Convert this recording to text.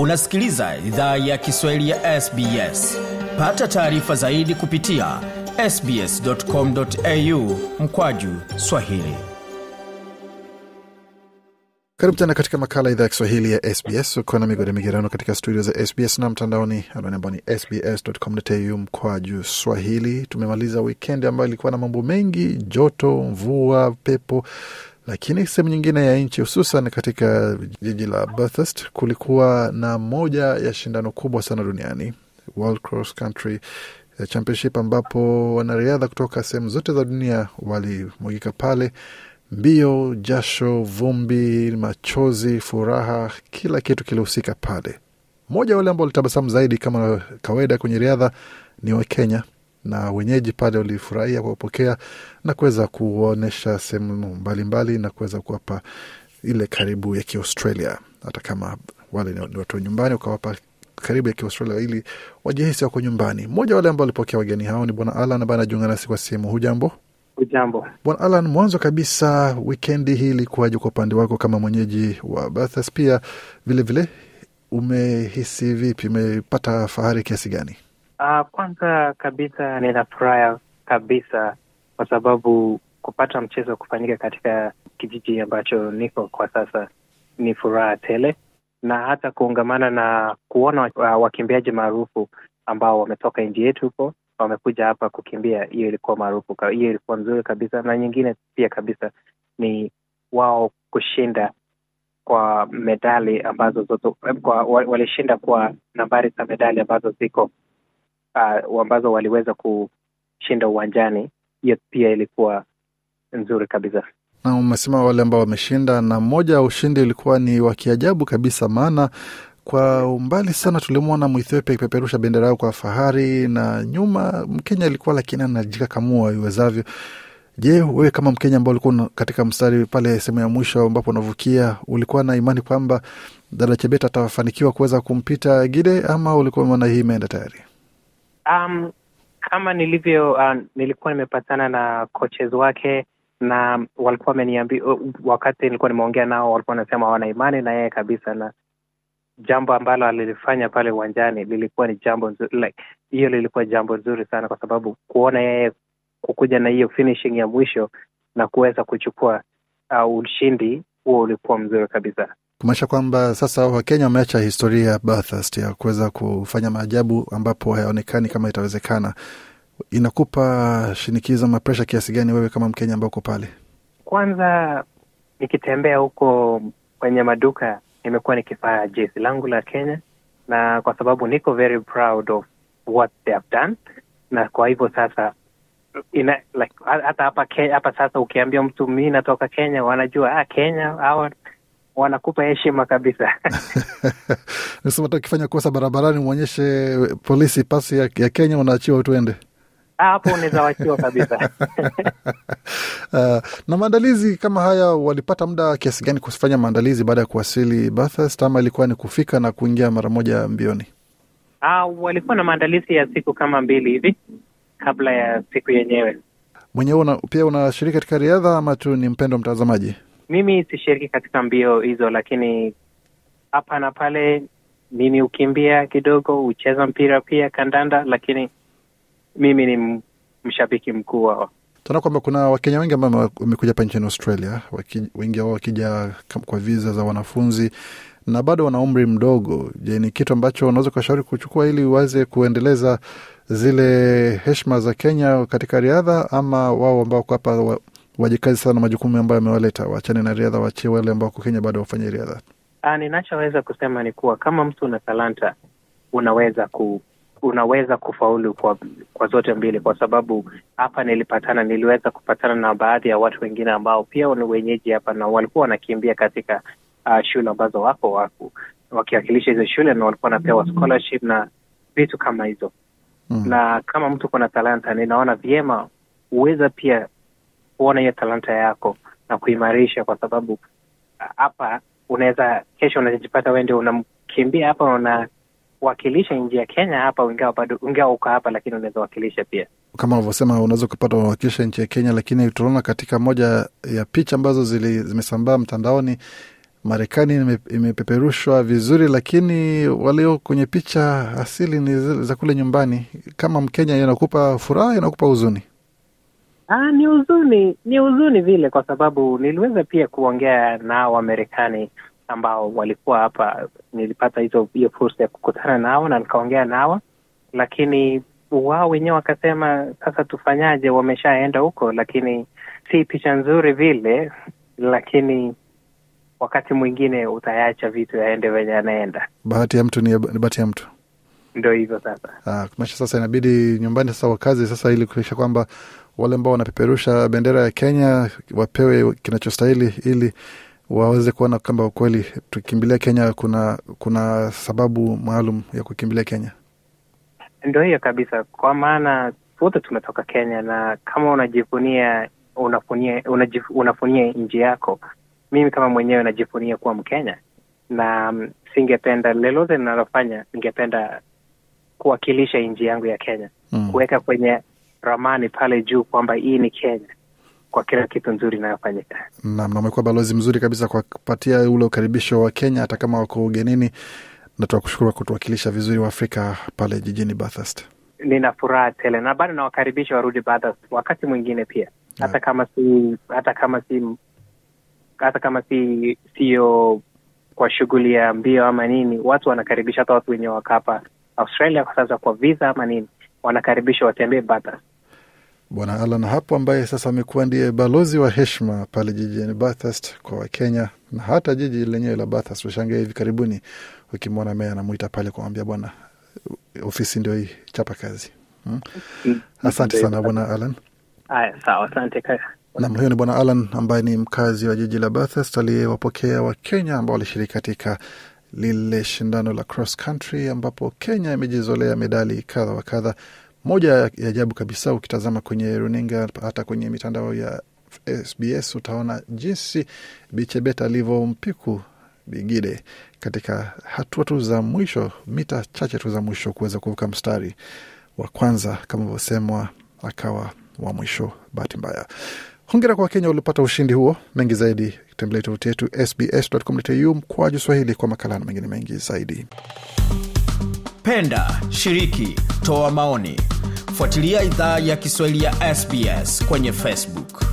unasikiliza idhaa ya kiswahili ya sbs pata taarifa zaidi kupitia sbscomau mkwaju swahili. Karibu tena katika makala idhaa ya kiswahili ya sbs ukiwa migode migerano katika studio za sbs na mtandaoni anwani ambao ni sbs.com.au mkwaju swahili. Tumemaliza wikendi ambayo ilikuwa na mambo mengi joto mvua pepo lakini sehemu nyingine ya nchi hususan katika jiji la Bathurst kulikuwa na moja ya shindano kubwa sana duniani World Cross Country Championship, ambapo wanariadha kutoka sehemu zote za dunia walimwagika pale. Mbio, jasho, vumbi, machozi, furaha, kila kitu kilihusika pale. Mmoja wale ambao walitabasamu zaidi kama kawaida kwenye riadha ni Wakenya na wenyeji pale walifurahia kuwapokea na kuweza kuonyesha sehemu mbalimbali na kuweza kuwapa ile karibu ya Kiaustralia, hata kama wale ni watu wa nyumbani, ukawapa karibu ya Kiaustralia ili wajihisi wako nyumbani. Mmoja wale ambao walipokea wageni hao ni Bwana Alan ambaye anajiunga nasi kwa simu. Hujambo Hujambo Bwana Alan, mwanzo kabisa, wikendi hii ilikuwaje kwa upande wako kama mwenyeji wa Bathurst? Pia vilevile umehisi vipi? Umepata fahari kiasi gani? Uh, kwanza kabisa nina furaha kabisa kwa sababu kupata mchezo kufanyika katika kijiji ambacho niko kwa sasa ni furaha tele, na hata kuungamana na kuona uh, wakimbiaji maarufu ambao wametoka nchi yetu huko wamekuja hapa kukimbia, hiyo ilikuwa maarufu, hiyo ilikuwa nzuri kabisa. Na nyingine pia kabisa ni wao kushinda kwa medali ambazo zote kwa, walishinda kwa nambari za medali ambazo ziko uh, ambazo waliweza kushinda uwanjani. Hiyo pia ilikuwa nzuri kabisa. Na umesema wale ambao wameshinda, na mmoja ya ushindi ulikuwa ni wa kiajabu kabisa, maana kwa umbali sana tulimwona Mwethiopia ikipeperusha bendera yao kwa fahari, na nyuma Mkenya alikuwa lakini anajikakamua iwezavyo. Je, wewe kama Mkenya ambao ulikuwa katika mstari pale sehemu ya mwisho ambapo unavukia, ulikuwa na imani kwamba dada Chebet atafanikiwa kuweza kumpita Gide ama ulikuwa umeona hii imeenda tayari? Um, kama nilivyo uh, nilikuwa nimepatana na coaches wake na walikuwa wameniambia, wakati nilikuwa nimeongea nao, walikuwa wanasema hawana imani na yeye kabisa, na jambo ambalo alilifanya pale uwanjani lilikuwa ni jambo nzuri, like hiyo lilikuwa jambo nzuri sana, kwa sababu kuona yeye kukuja na hiyo finishing ya mwisho na kuweza kuchukua uh, ushindi huo ulikuwa mzuri kabisa kumaanisha kwamba sasa Wakenya wameacha historia ya Bathurst ya kuweza kufanya maajabu ambapo hayaonekani kama itawezekana. Inakupa shinikizo ama presha kiasi gani wewe kama Mkenya ambao uko pale? Kwanza nikitembea huko kwenye maduka, nimekuwa nikivaa jezi langu la Kenya, na kwa sababu niko very proud of what they have done, na kwa hivyo sasa ina, like, hata hapa hapa sasa ukiambia mtu mi natoka Kenya, wanajua ah, Kenya hawa wanakupa heshima kabisa. Nasema hata ukifanya kosa barabarani mwonyeshe polisi pasi ya, ya Kenya, unaachiwa tuende hapo, unaweza wachiwa kabisa. Uh, na maandalizi kama haya, walipata muda kiasi gani kufanya maandalizi baada ya kuwasili Bathurst, ama ilikuwa ni kufika na kuingia mara moja mbioni? Uh, walikuwa na maandalizi ya siku kama mbili hivi kabla ya siku yenyewe. Mwenyewe una, pia unashiriki katika riadha ama tu ni mpendo mtazamaji? Mimi sishiriki katika mbio hizo, lakini hapa na pale mimi hukimbia kidogo, hucheza mpira pia, kandanda, lakini mimi ni mshabiki mkuu wao. Tunaona kwamba kuna Wakenya wengi ambao wamekuja hapa nchini Australia, wengi wao wakija kwa viza za wanafunzi na bado wana umri mdogo. Je, ni kitu ambacho unaweza ukashauri kuchukua ili uweze kuendeleza zile heshima za Kenya katika riadha, ama wao ambao hapa wajikazi sana majukumu ambayo amewaleta, waachane na riadha, waachie wale ambao wako Kenya bado wafanye riadha? Ninachoweza kusema ni kuwa kama mtu una talanta unaweza ku unaweza kufaulu kwa kwa zote mbili, kwa sababu hapa nilipatana, niliweza kupatana na baadhi ya watu wengine ambao pia ni wenyeji hapa na walikuwa wanakimbia katika uh, shule ambazo wako waku wakiwakilisha hizo shule na walikuwa wanapewa scholarship na vitu kama hizo mm. Na kama mtu kuna talanta, ninaona vyema huweza pia kuona hiyo talanta yako na kuimarisha, kwa sababu hapa unaweza kesho unajipata wende unamkimbia hapa unawakilisha nji ya Kenya hapa, ingawa bado ingawa uko hapa, lakini unaweza wakilisha pia. Kama unavyosema, unaweza ukapata unawakilisha nchi ya Kenya, lakini tunaona katika moja ya picha ambazo zimesambaa mtandaoni Marekani imepeperushwa vizuri, lakini walio kwenye picha asili ni za kule nyumbani. Kama Mkenya, inakupa furaha, inakupa huzuni? Ah, ni huzuni, ni huzuni vile, kwa sababu niliweza pia kuongea nao Wamarekani ambao walikuwa hapa. Nilipata hizo hiyo fursa ya kukutana nao na nikaongea nao, lakini wao wenyewe wakasema, sasa tufanyaje? Wameshaenda huko, lakini si picha nzuri vile, lakini wakati mwingine utayacha vitu yaende venye anaenda. Bahati ya mtu ni bahati ya mtu. Ndo hivyo sasa. Ah, kumaanisha sasa inabidi nyumbani sasa wakazi sasa, ili kuhakikisha kwamba wale ambao wanapeperusha bendera ya Kenya wapewe kinachostahili ili waweze kuona kwamba kweli tukimbilia Kenya kuna kuna sababu maalum ya kukimbilia Kenya. Ndo hiyo kabisa, kwa maana wote tumetoka Kenya, na kama unajivunia unafunia unafunia nchi yako. Mimi kama mwenyewe najivunia kuwa Mkenya na mm, singependa lolote ninalofanya, ningependa kuwakilisha nchi yangu ya Kenya, Mm. kuweka kwenye ramani pale juu kwamba hii ni Kenya kwa kila kitu nzuri inayofanyika. Naam, na umekuwa balozi mzuri kabisa kwa kupatia ule ukaribisho wa Kenya hata kama wako ugenini, na tunakushukuru kwa kutuwakilisha vizuri wa Afrika pale jijini Bathurst. Nina furaha tele na bado nawakaribisha warudi Bathurst wakati mwingine pia, hata kama si hata kama si hata kama si sio kwa shughuli ya mbio ama nini, watu wanakaribisha hata watu wenye wako hapa Australia kwa sasa kwa visa ama nini, wanakaribisha watembee Bathurst. Bwana Alan hapo ambaye sasa amekuwa ndiye balozi wa heshima pale jijini Bathurst kwa Wakenya na hata jiji lenyewe la Bathurst. Ushangaa hivi karibuni ukimwona meya anamwita pale kumwambia bwana, ofisi ndio hii, chapa kazi. Hmm? Asante sana bwana Alan. Haya, sawa, asante. Nam, huyo ni bwana Alan ambaye ni mkazi wa jiji la Bathurst aliyewapokea Wakenya ambao walishiriki katika lile shindano la cross country ambapo Kenya imejizolea medali kadha wa kadha. Moja ya ajabu kabisa, ukitazama kwenye runinga hata kwenye mitandao ya SBS utaona jinsi Bichebet alivyompiku Bigide katika hatua tu za mwisho, mita chache tu za mwisho kuweza kuvuka mstari wa kwanza, kama ilivyosemwa, akawa wa mwisho. Bahati mbaya. Hongera kwa Wakenya waliopata ushindi huo. Mengi zaidi tembelea tovuti yetu sbs.com.au mkwaju Swahili kwa makala na mengine mengi zaidi. Penda, shiriki, toa maoni. Fuatilia idhaa ya Kiswahili ya SBS kwenye Facebook.